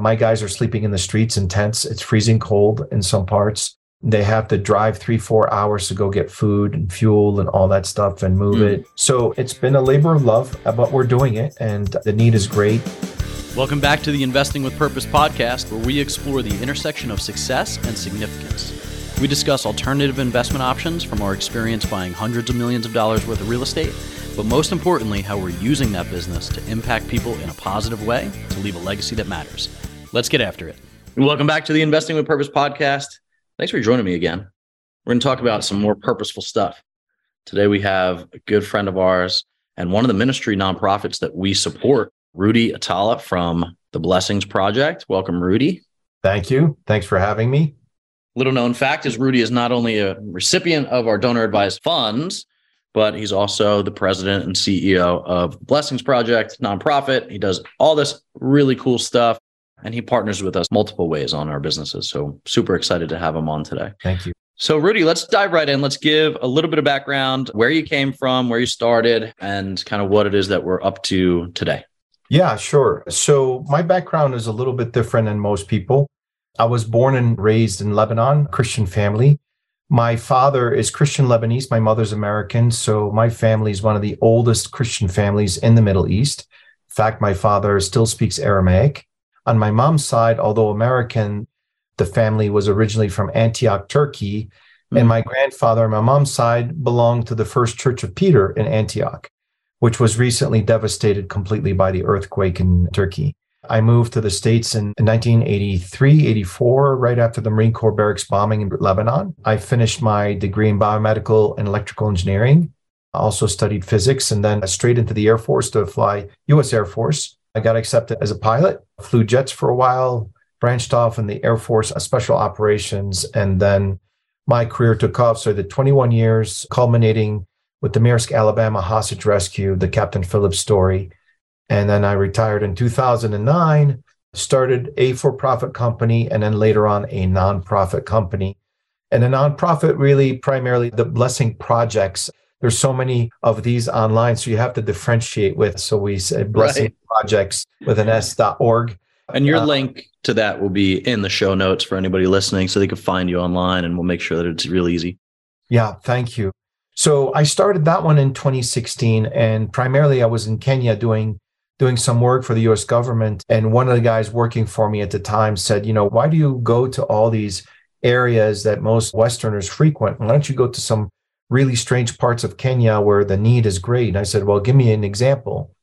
My guys are sleeping in the streets in tents. It's freezing cold in some parts. They have to drive three, four hours to go get food and fuel and all that stuff and move mm. it. So it's been a labor of love, but we're doing it and the need is great. Welcome back to the Investing with Purpose podcast, where we explore the intersection of success and significance. We discuss alternative investment options from our experience buying hundreds of millions of dollars worth of real estate, but most importantly, how we're using that business to impact people in a positive way to leave a legacy that matters. Let's get after it. Welcome back to the Investing with Purpose podcast. Thanks for joining me again. We're going to talk about some more purposeful stuff. Today, we have a good friend of ours and one of the ministry nonprofits that we support, Rudy Atallah from the Blessings Project. Welcome, Rudy. Thank you. Thanks for having me. Little known fact is Rudy is not only a recipient of our donor advised funds, but he's also the president and CEO of Blessings Project, nonprofit. He does all this really cool stuff and he partners with us multiple ways on our businesses. So super excited to have him on today. Thank you. So, Rudy, let's dive right in. Let's give a little bit of background, where you came from, where you started, and kind of what it is that we're up to today. Yeah, sure. So, my background is a little bit different than most people. I was born and raised in Lebanon, Christian family. My father is Christian Lebanese. My mother's American. So, my family is one of the oldest Christian families in the Middle East. In fact, my father still speaks Aramaic. On my mom's side, although American, the family was originally from Antioch, Turkey. Mm-hmm. And my grandfather on my mom's side belonged to the first church of Peter in Antioch, which was recently devastated completely by the earthquake in Turkey. I moved to the States in 1983, 84, right after the Marine Corps barracks bombing in Lebanon. I finished my degree in biomedical and electrical engineering. I also studied physics and then straight into the Air Force to fly US Air Force. I got accepted as a pilot, flew jets for a while, branched off in the Air Force Special Operations, and then my career took off. So did 21 years, culminating with the Maersk, Alabama hostage rescue, the Captain Phillips story. And then I retired in 2009, started a for profit company, and then later on a nonprofit company. And a nonprofit really primarily the blessing projects there's so many of these online, so you have to differentiate with. So we say blessing right. projects with an s.org. And your uh, link to that will be in the show notes for anybody listening, so they can find you online, and we'll make sure that it's real easy. Yeah, thank you. So I started that one in 2016, and primarily I was in Kenya doing doing some work for the U.S. government. And one of the guys working for me at the time said, you know, why do you go to all these areas that most Westerners frequent? Why don't you go to some really strange parts of Kenya where the need is great. And I said, well, give me an example.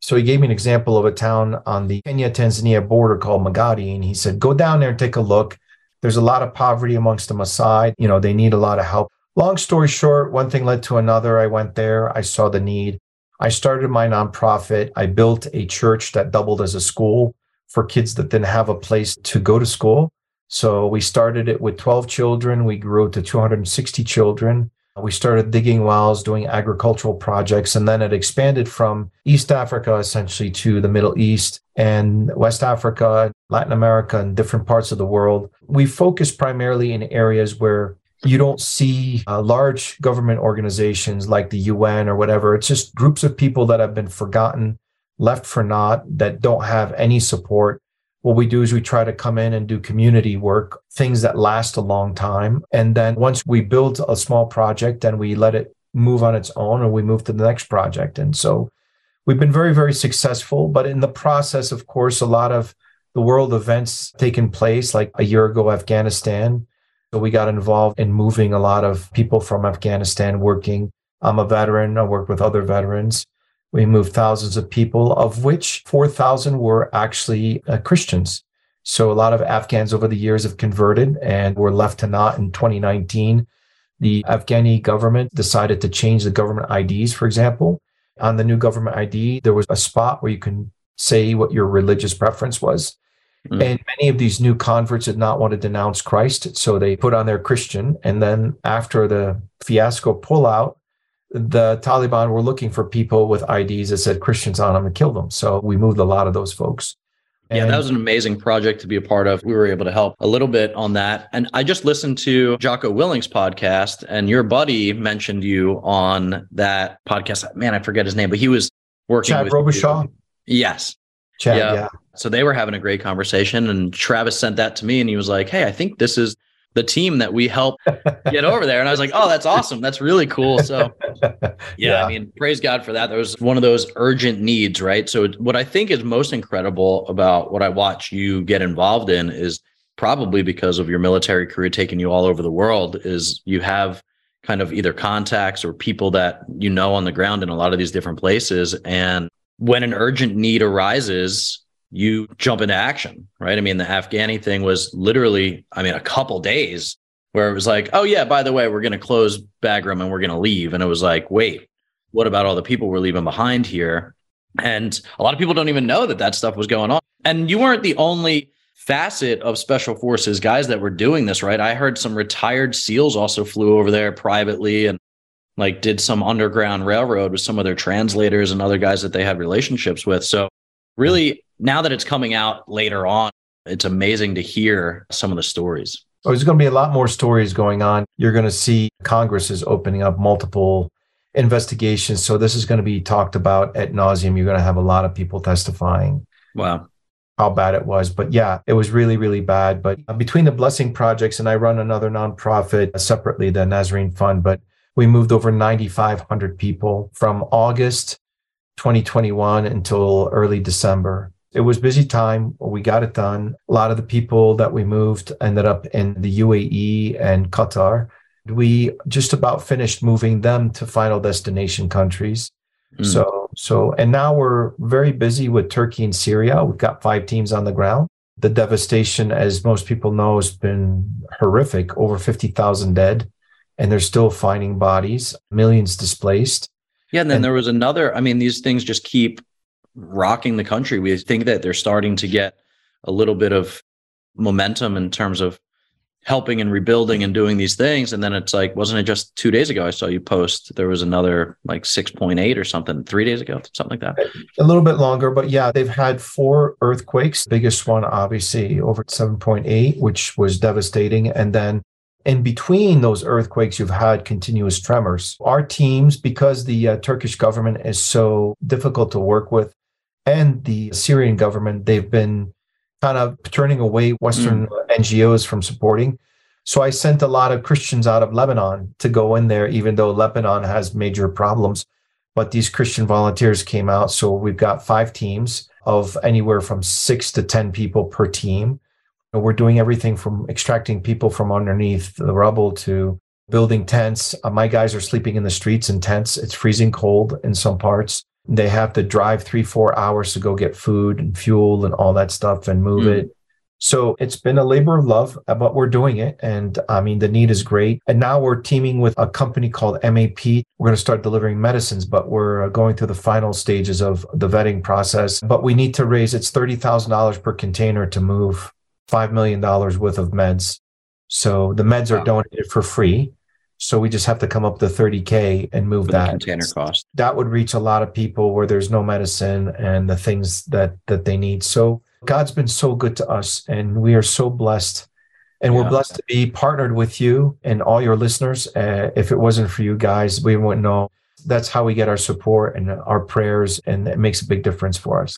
So he gave me an example of a town on the Kenya Tanzania border called Magadi. And he said, go down there and take a look. There's a lot of poverty amongst the Maasai. You know, they need a lot of help. Long story short, one thing led to another. I went there, I saw the need. I started my nonprofit. I built a church that doubled as a school for kids that didn't have a place to go to school. So we started it with 12 children. We grew to 260 children. We started digging wells, doing agricultural projects, and then it expanded from East Africa essentially to the Middle East and West Africa, Latin America, and different parts of the world. We focus primarily in areas where you don't see uh, large government organizations like the UN or whatever. It's just groups of people that have been forgotten, left for naught, that don't have any support what we do is we try to come in and do community work, things that last a long time. And then once we build a small project and we let it move on its own, or we move to the next project. And so we've been very, very successful. But in the process, of course, a lot of the world events taken place, like a year ago, Afghanistan. So we got involved in moving a lot of people from Afghanistan working. I'm a veteran. I work with other veterans. We moved thousands of people, of which 4,000 were actually uh, Christians. So a lot of Afghans over the years have converted and were left to not in 2019. The Afghani government decided to change the government IDs, for example. On the new government ID, there was a spot where you can say what your religious preference was. Mm. And many of these new converts did not want to denounce Christ. So they put on their Christian. And then after the fiasco pullout, the Taliban were looking for people with IDs that said Christians on them and killed them. So we moved a lot of those folks. And yeah, that was an amazing project to be a part of. We were able to help a little bit on that. And I just listened to Jocko Willink's podcast, and your buddy mentioned you on that podcast. Man, I forget his name, but he was working Chad with Robichaux. You. Yes. Chad, yeah. yeah. So they were having a great conversation, and Travis sent that to me, and he was like, "Hey, I think this is the team that we help get over there." And I was like, "Oh, that's awesome! That's really cool." So, yeah, yeah, I mean, praise God for that. That was one of those urgent needs, right? So, what I think is most incredible about what I watch you get involved in is probably because of your military career taking you all over the world. Is you have kind of either contacts or people that you know on the ground in a lot of these different places. And when an urgent need arises, you jump into action, right? I mean, the Afghani thing was literally, I mean, a couple days where it was like, oh, yeah, by the way, we're going to close Bagram and we're going to leave. And it was like, wait, what about all the people we're leaving behind here? And a lot of people don't even know that that stuff was going on. And you weren't the only facet of special forces guys that were doing this, right? I heard some retired SEALs also flew over there privately and like did some underground railroad with some of their translators and other guys that they had relationships with. So really now that it's coming out later on, it's amazing to hear some of the stories. Oh, there's going to be a lot more stories going on. You're going to see Congress is opening up multiple investigations. So this is going to be talked about at nauseum. You're going to have a lot of people testifying. Wow how bad it was. But yeah, it was really, really bad. But uh, between the blessing projects, and I run another nonprofit uh, separately, the Nazarene Fund, but we moved over 9,500 people from August 2021 until early December. It was busy time. We got it done. A lot of the people that we moved ended up in the UAE and Qatar. We just about finished moving them to final destination countries. Mm. So, so, and now we're very busy with Turkey and Syria. We've got five teams on the ground. The devastation, as most people know, has been horrific over 50,000 dead, and they're still finding bodies, millions displaced. Yeah. And then and, there was another, I mean, these things just keep rocking the country. We think that they're starting to get a little bit of momentum in terms of helping and rebuilding and doing these things and then it's like wasn't it just two days ago i saw you post there was another like 6.8 or something three days ago something like that a little bit longer but yeah they've had four earthquakes biggest one obviously over 7.8 which was devastating and then in between those earthquakes you've had continuous tremors our teams because the uh, turkish government is so difficult to work with and the syrian government they've been kind of turning away Western mm. NGOs from supporting. So I sent a lot of Christians out of Lebanon to go in there, even though Lebanon has major problems. But these Christian volunteers came out. So we've got five teams of anywhere from six to 10 people per team. And we're doing everything from extracting people from underneath the rubble to building tents. Uh, my guys are sleeping in the streets in tents. It's freezing cold in some parts. They have to drive three, four hours to go get food and fuel and all that stuff and move mm. it. So it's been a labor of love, uh, but we're doing it. And I mean, the need is great. And now we're teaming with a company called MAP. We're going to start delivering medicines, but we're uh, going through the final stages of the vetting process. But we need to raise it's $30,000 per container to move $5 million worth of meds. So the meds are donated for free. So we just have to come up to 30K and move that. Container cost. That would reach a lot of people where there's no medicine and the things that that they need. So God's been so good to us and we are so blessed. And yeah. we're blessed to be partnered with you and all your listeners. Uh, if it wasn't for you guys, we wouldn't know. That's how we get our support and our prayers, and it makes a big difference for us.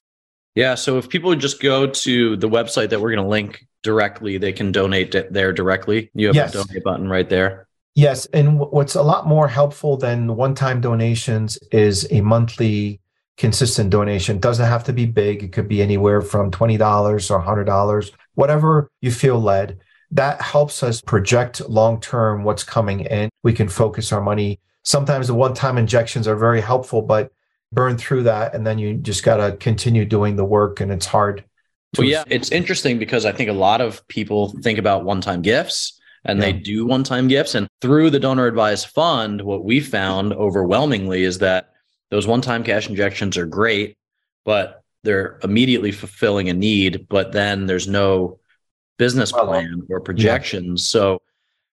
Yeah. So if people just go to the website that we're going to link directly, they can donate there directly. You have yes. a donate button right there. Yes. And what's a lot more helpful than one time donations is a monthly consistent donation. It doesn't have to be big, it could be anywhere from $20 or $100, whatever you feel led. That helps us project long term what's coming in. We can focus our money. Sometimes the one time injections are very helpful, but burn through that. And then you just got to continue doing the work, and it's hard. Well, yeah, it's interesting because I think a lot of people think about one time gifts and yeah. they do one time gifts. And through the donor advised fund, what we found overwhelmingly is that those one time cash injections are great, but they're immediately fulfilling a need, but then there's no business plan or projections. Yeah. So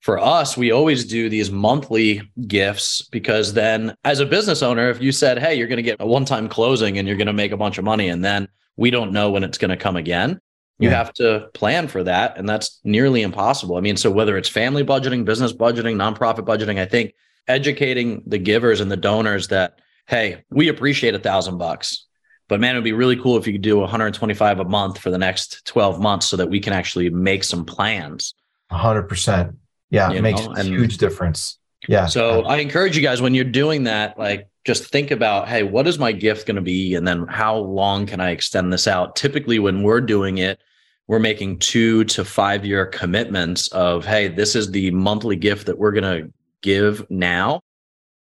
for us, we always do these monthly gifts because then, as a business owner, if you said, Hey, you're going to get a one time closing and you're going to make a bunch of money, and then we don't know when it's going to come again, you yeah. have to plan for that. And that's nearly impossible. I mean, so whether it's family budgeting, business budgeting, nonprofit budgeting, I think educating the givers and the donors that, hey, we appreciate a thousand bucks. But man, it would be really cool if you could do 125 a month for the next 12 months so that we can actually make some plans. 100%. Yeah, it makes a huge difference. Yeah. So I encourage you guys when you're doing that, like just think about, hey, what is my gift going to be? And then how long can I extend this out? Typically, when we're doing it, we're making two to five year commitments of, hey, this is the monthly gift that we're going to give now.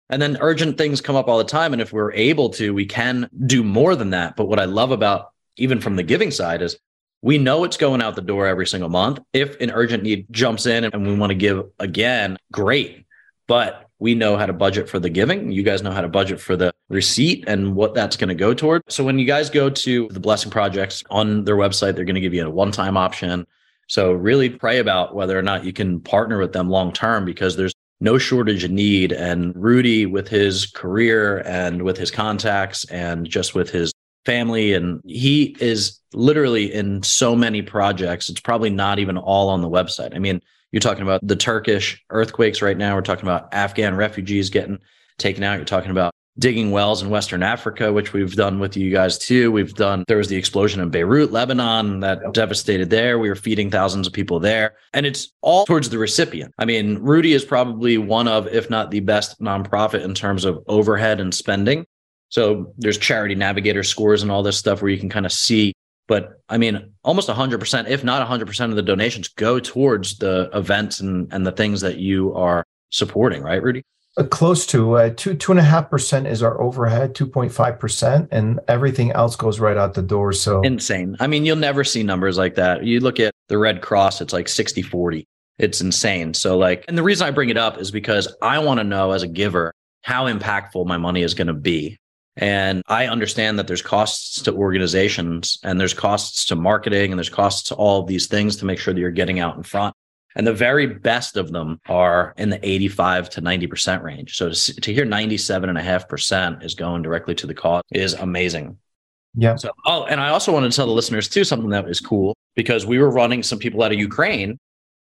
And then urgent things come up all the time. And if we're able to, we can do more than that. But what I love about even from the giving side is we know it's going out the door every single month. If an urgent need jumps in and we want to give again, great. But we know how to budget for the giving. You guys know how to budget for the receipt and what that's going to go toward. So when you guys go to the Blessing Projects on their website, they're going to give you a one time option. So really pray about whether or not you can partner with them long term because there's no shortage of need. And Rudy, with his career and with his contacts and just with his family, and he is literally in so many projects. It's probably not even all on the website. I mean, you're talking about the Turkish earthquakes right now. We're talking about Afghan refugees getting taken out. You're talking about digging wells in Western Africa, which we've done with you guys too. We've done, there was the explosion in Beirut, Lebanon that devastated there. We were feeding thousands of people there. And it's all towards the recipient. I mean, Rudy is probably one of, if not the best nonprofit in terms of overhead and spending. So there's charity navigator scores and all this stuff where you can kind of see but I mean, almost 100%, if not 100% of the donations go towards the events and, and the things that you are supporting, right, Rudy? Uh, close to uh, two two and a half percent is our overhead, two point five percent, and everything else goes right out the door. So insane. I mean, you'll never see numbers like that. You look at the Red Cross; it's like 60 40. It's insane. So, like, and the reason I bring it up is because I want to know as a giver how impactful my money is going to be. And I understand that there's costs to organizations and there's costs to marketing and there's costs to all of these things to make sure that you're getting out in front. And the very best of them are in the 85 to 90% range. So to, to hear 97.5% is going directly to the cause is amazing. Yeah. So, oh, and I also wanted to tell the listeners too something that is cool because we were running some people out of Ukraine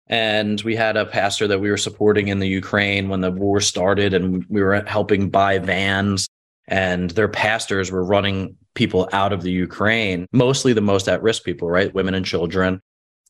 and we had a pastor that we were supporting in the Ukraine when the war started and we were helping buy vans and their pastors were running people out of the Ukraine, mostly the most at risk people, right? Women and children.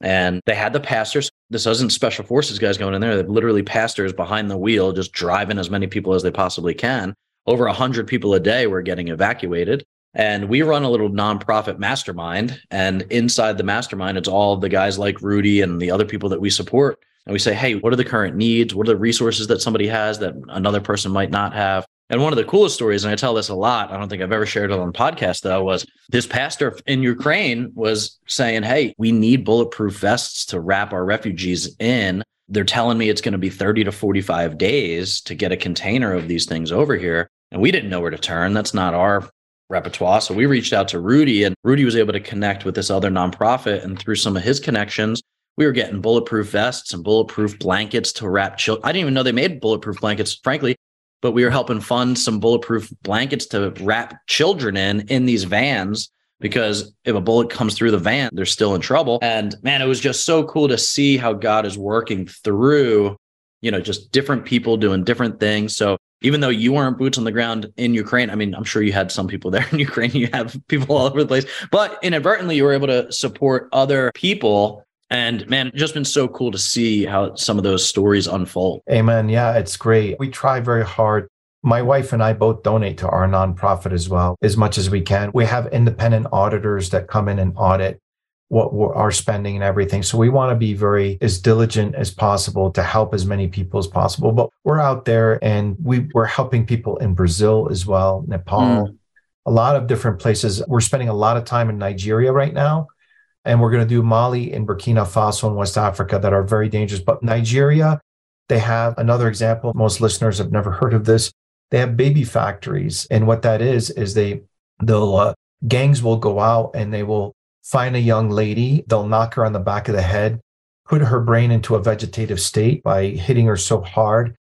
And they had the pastors. This wasn't special forces guys going in there. They're literally pastors behind the wheel, just driving as many people as they possibly can. Over 100 people a day were getting evacuated. And we run a little nonprofit mastermind. And inside the mastermind, it's all the guys like Rudy and the other people that we support. And we say, hey, what are the current needs? What are the resources that somebody has that another person might not have? And one of the coolest stories, and I tell this a lot, I don't think I've ever shared it on podcast though, was this pastor in Ukraine was saying, Hey, we need bulletproof vests to wrap our refugees in. They're telling me it's going to be 30 to 45 days to get a container of these things over here. And we didn't know where to turn. That's not our repertoire. So we reached out to Rudy, and Rudy was able to connect with this other nonprofit. And through some of his connections, we were getting bulletproof vests and bulletproof blankets to wrap children. I didn't even know they made bulletproof blankets. Frankly, but we were helping fund some bulletproof blankets to wrap children in in these vans because if a bullet comes through the van, they're still in trouble. And man, it was just so cool to see how God is working through, you know, just different people doing different things. So even though you weren't boots on the ground in Ukraine, I mean, I'm sure you had some people there in Ukraine, you have people all over the place, but inadvertently you were able to support other people and man, it's just been so cool to see how some of those stories unfold. Amen. Yeah, it's great. We try very hard. My wife and I both donate to our nonprofit as well, as much as we can. We have independent auditors that come in and audit what we're, our spending and everything. So we want to be very as diligent as possible to help as many people as possible. But we're out there and we, we're helping people in Brazil as well, Nepal, mm. a lot of different places. We're spending a lot of time in Nigeria right now and we're going to do Mali and Burkina Faso and West Africa that are very dangerous. But Nigeria, they have another example. Most listeners have never heard of this. They have baby factories, and what that is is they they'll uh, gangs will go out and they will find a young lady. They'll knock her on the back of the head, put her brain into a vegetative state by hitting her so hard.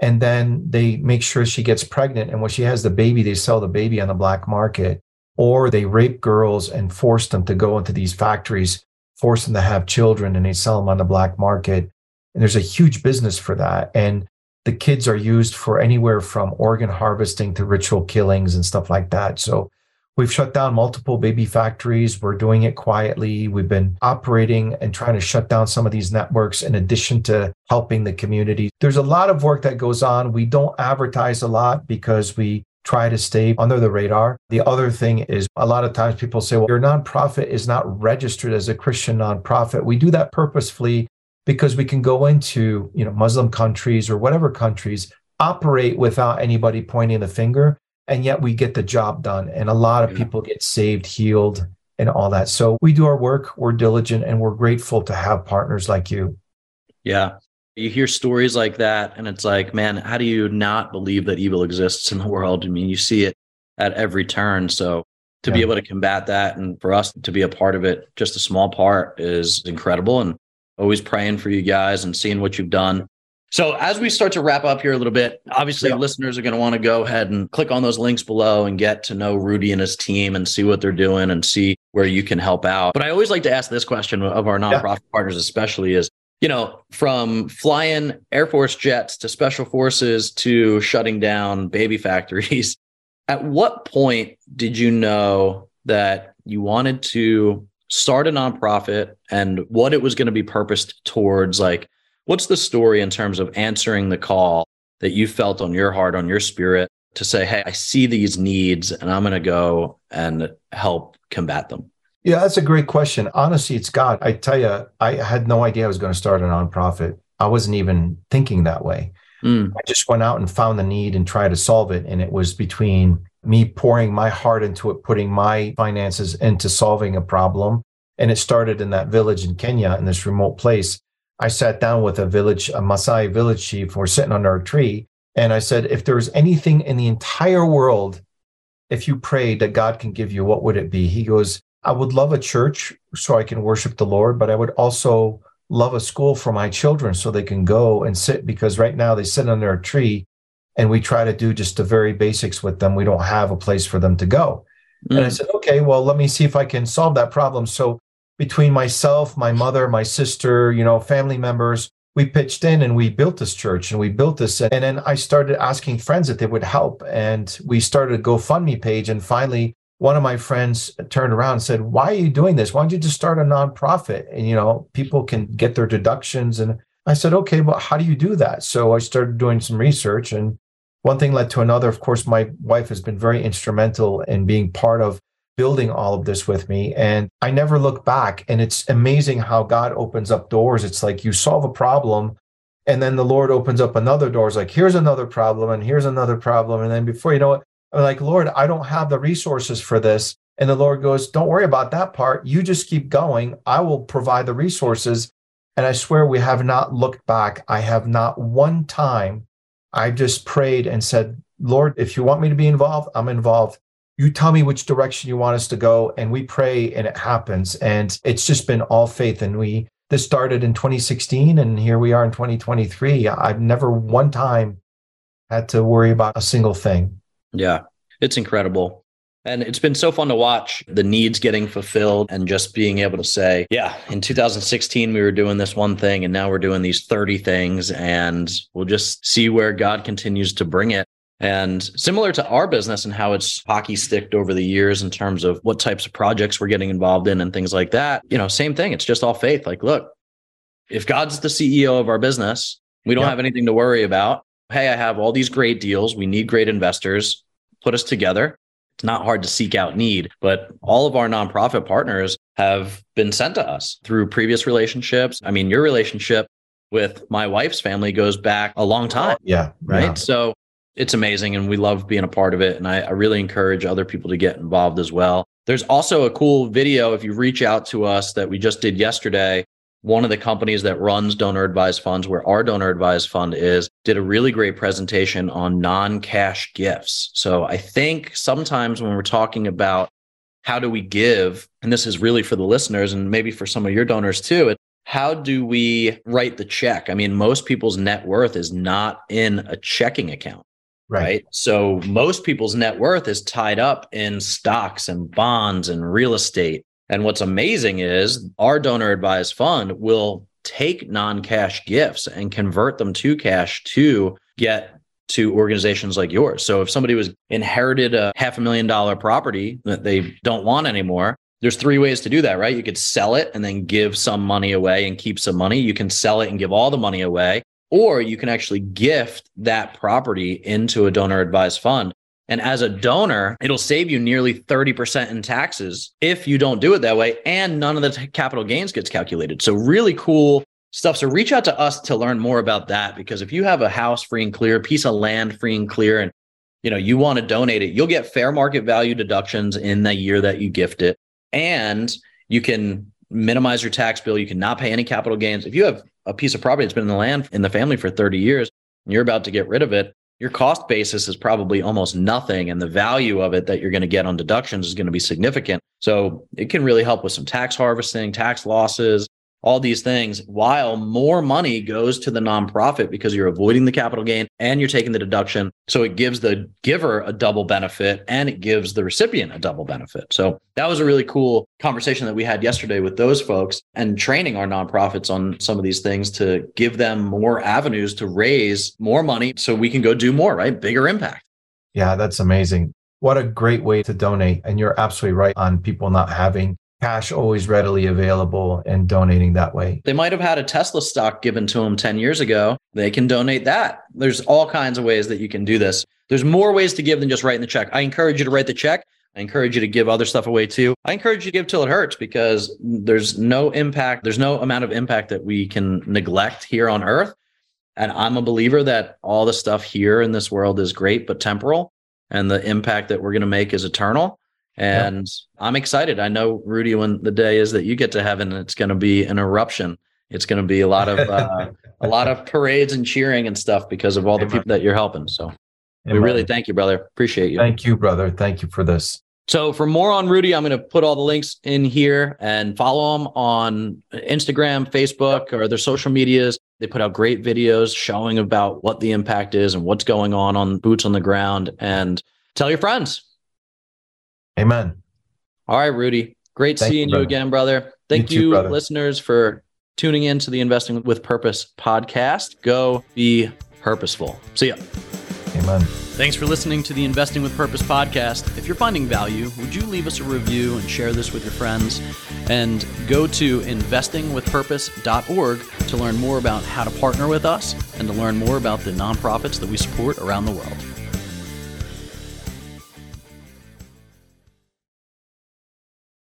And then they make sure she gets pregnant. And when she has the baby, they sell the baby on the black market or they rape girls and force them to go into these factories, force them to have children, and they sell them on the black market. And there's a huge business for that. And the kids are used for anywhere from organ harvesting to ritual killings and stuff like that. So We've shut down multiple baby factories. We're doing it quietly. We've been operating and trying to shut down some of these networks in addition to helping the community. There's a lot of work that goes on. We don't advertise a lot because we try to stay under the radar. The other thing is a lot of times people say, well, your nonprofit is not registered as a Christian nonprofit. We do that purposefully because we can go into, you know, Muslim countries or whatever countries operate without anybody pointing the finger and yet we get the job done and a lot of people get saved healed and all that so we do our work we're diligent and we're grateful to have partners like you yeah you hear stories like that and it's like man how do you not believe that evil exists in the world i mean you see it at every turn so to yeah. be able to combat that and for us to be a part of it just a small part is incredible and always praying for you guys and seeing what you've done so, as we start to wrap up here a little bit, obviously, yeah. listeners are going to want to go ahead and click on those links below and get to know Rudy and his team and see what they're doing and see where you can help out. But I always like to ask this question of our nonprofit yeah. partners, especially is, you know, from flying Air Force jets to special forces to shutting down baby factories, at what point did you know that you wanted to start a nonprofit and what it was going to be purposed towards? Like, What's the story in terms of answering the call that you felt on your heart, on your spirit to say, Hey, I see these needs and I'm going to go and help combat them? Yeah, that's a great question. Honestly, it's God. I tell you, I had no idea I was going to start a nonprofit. I wasn't even thinking that way. Mm. I just went out and found the need and tried to solve it. And it was between me pouring my heart into it, putting my finances into solving a problem. And it started in that village in Kenya, in this remote place. I sat down with a village, a Maasai village chief. We're sitting under a tree. And I said, if there was anything in the entire world, if you prayed that God can give you, what would it be? He goes, I would love a church so I can worship the Lord, but I would also love a school for my children so they can go and sit because right now they sit under a tree and we try to do just the very basics with them. We don't have a place for them to go. Mm. And I mm. said, okay, well, let me see if I can solve that problem. So between myself, my mother, my sister, you know, family members, we pitched in and we built this church and we built this. And then I started asking friends if they would help. And we started a GoFundMe page. And finally, one of my friends turned around and said, Why are you doing this? Why don't you just start a nonprofit? And, you know, people can get their deductions. And I said, Okay, but how do you do that? So I started doing some research. And one thing led to another. Of course, my wife has been very instrumental in being part of building all of this with me. And I never look back. And it's amazing how God opens up doors. It's like you solve a problem, and then the Lord opens up another door. It's like, here's another problem, and here's another problem. And then before you know it, like, Lord, I don't have the resources for this. And the Lord goes, Don't worry about that part. You just keep going. I will provide the resources. And I swear we have not looked back. I have not one time. I just prayed and said, Lord, if you want me to be involved, I'm involved you tell me which direction you want us to go and we pray and it happens and it's just been all faith and we this started in 2016 and here we are in 2023 i've never one time had to worry about a single thing yeah it's incredible and it's been so fun to watch the needs getting fulfilled and just being able to say, yeah, in 2016, we were doing this one thing and now we're doing these 30 things. And we'll just see where God continues to bring it. And similar to our business and how it's hockey sticked over the years in terms of what types of projects we're getting involved in and things like that, you know, same thing. It's just all faith. Like, look, if God's the CEO of our business, we don't have anything to worry about. Hey, I have all these great deals. We need great investors. Put us together. It's not hard to seek out need, but all of our nonprofit partners have been sent to us through previous relationships. I mean, your relationship with my wife's family goes back a long time. Yeah. Right. Yeah. So it's amazing and we love being a part of it. And I, I, really encourage other people to get involved as well. There's also a cool video if you reach out to us that we just did yesterday. One of the companies that runs donor advised funds, where our donor advised fund is, did a really great presentation on non cash gifts. So I think sometimes when we're talking about how do we give, and this is really for the listeners and maybe for some of your donors too, how do we write the check? I mean, most people's net worth is not in a checking account. Right. right. So most people's net worth is tied up in stocks and bonds and real estate. And what's amazing is our donor advised fund will take non cash gifts and convert them to cash to get to organizations like yours. So if somebody was inherited a half a million dollar property that they don't want anymore, there's three ways to do that, right? You could sell it and then give some money away and keep some money. You can sell it and give all the money away, or you can actually gift that property into a donor advised fund. And as a donor, it'll save you nearly 30% in taxes if you don't do it that way. And none of the t- capital gains gets calculated. So, really cool stuff. So, reach out to us to learn more about that. Because if you have a house free and clear, piece of land free and clear, and you know you want to donate it, you'll get fair market value deductions in the year that you gift it. And you can minimize your tax bill. You cannot pay any capital gains. If you have a piece of property that's been in the land in the family for 30 years and you're about to get rid of it, your cost basis is probably almost nothing. And the value of it that you're going to get on deductions is going to be significant. So it can really help with some tax harvesting, tax losses, all these things while more money goes to the nonprofit because you're avoiding the capital gain and you're taking the deduction. So it gives the giver a double benefit and it gives the recipient a double benefit. So that was a really cool conversation that we had yesterday with those folks and training our nonprofits on some of these things to give them more avenues to raise more money so we can go do more, right? Bigger impact. Yeah, that's amazing. What a great way to donate. And you're absolutely right on people not having cash always readily available and donating that way. They might have had a Tesla stock given to them 10 years ago. They can donate that. There's all kinds of ways that you can do this. There's more ways to give than just writing the check. I encourage you to write the check. I encourage you to give other stuff away too. I encourage you to give till it hurts because there's no impact, there's no amount of impact that we can neglect here on earth. And I'm a believer that all the stuff here in this world is great, but temporal. And the impact that we're going to make is eternal. And yep. I'm excited. I know Rudy, when the day is that you get to heaven, it's going to be an eruption. It's going to be a lot of uh, a lot of parades and cheering and stuff because of all Amen. the people that you're helping. So Amen. we really thank you, brother. Appreciate you. Thank you, brother. Thank you for this. So for more on Rudy, I'm going to put all the links in here and follow him on Instagram, Facebook, or their social medias. They put out great videos showing about what the impact is and what's going on on boots on the ground. And tell your friends. Amen. All right, Rudy. Great Thank seeing you, you, again, brother. Thank you, you too, listeners, for tuning in to the Investing with Purpose podcast. Go be purposeful. See ya. Amen. Thanks for listening to the Investing with Purpose podcast. If you're finding value, would you leave us a review and share this with your friends? And go to investingwithpurpose.org to learn more about how to partner with us and to learn more about the nonprofits that we support around the world.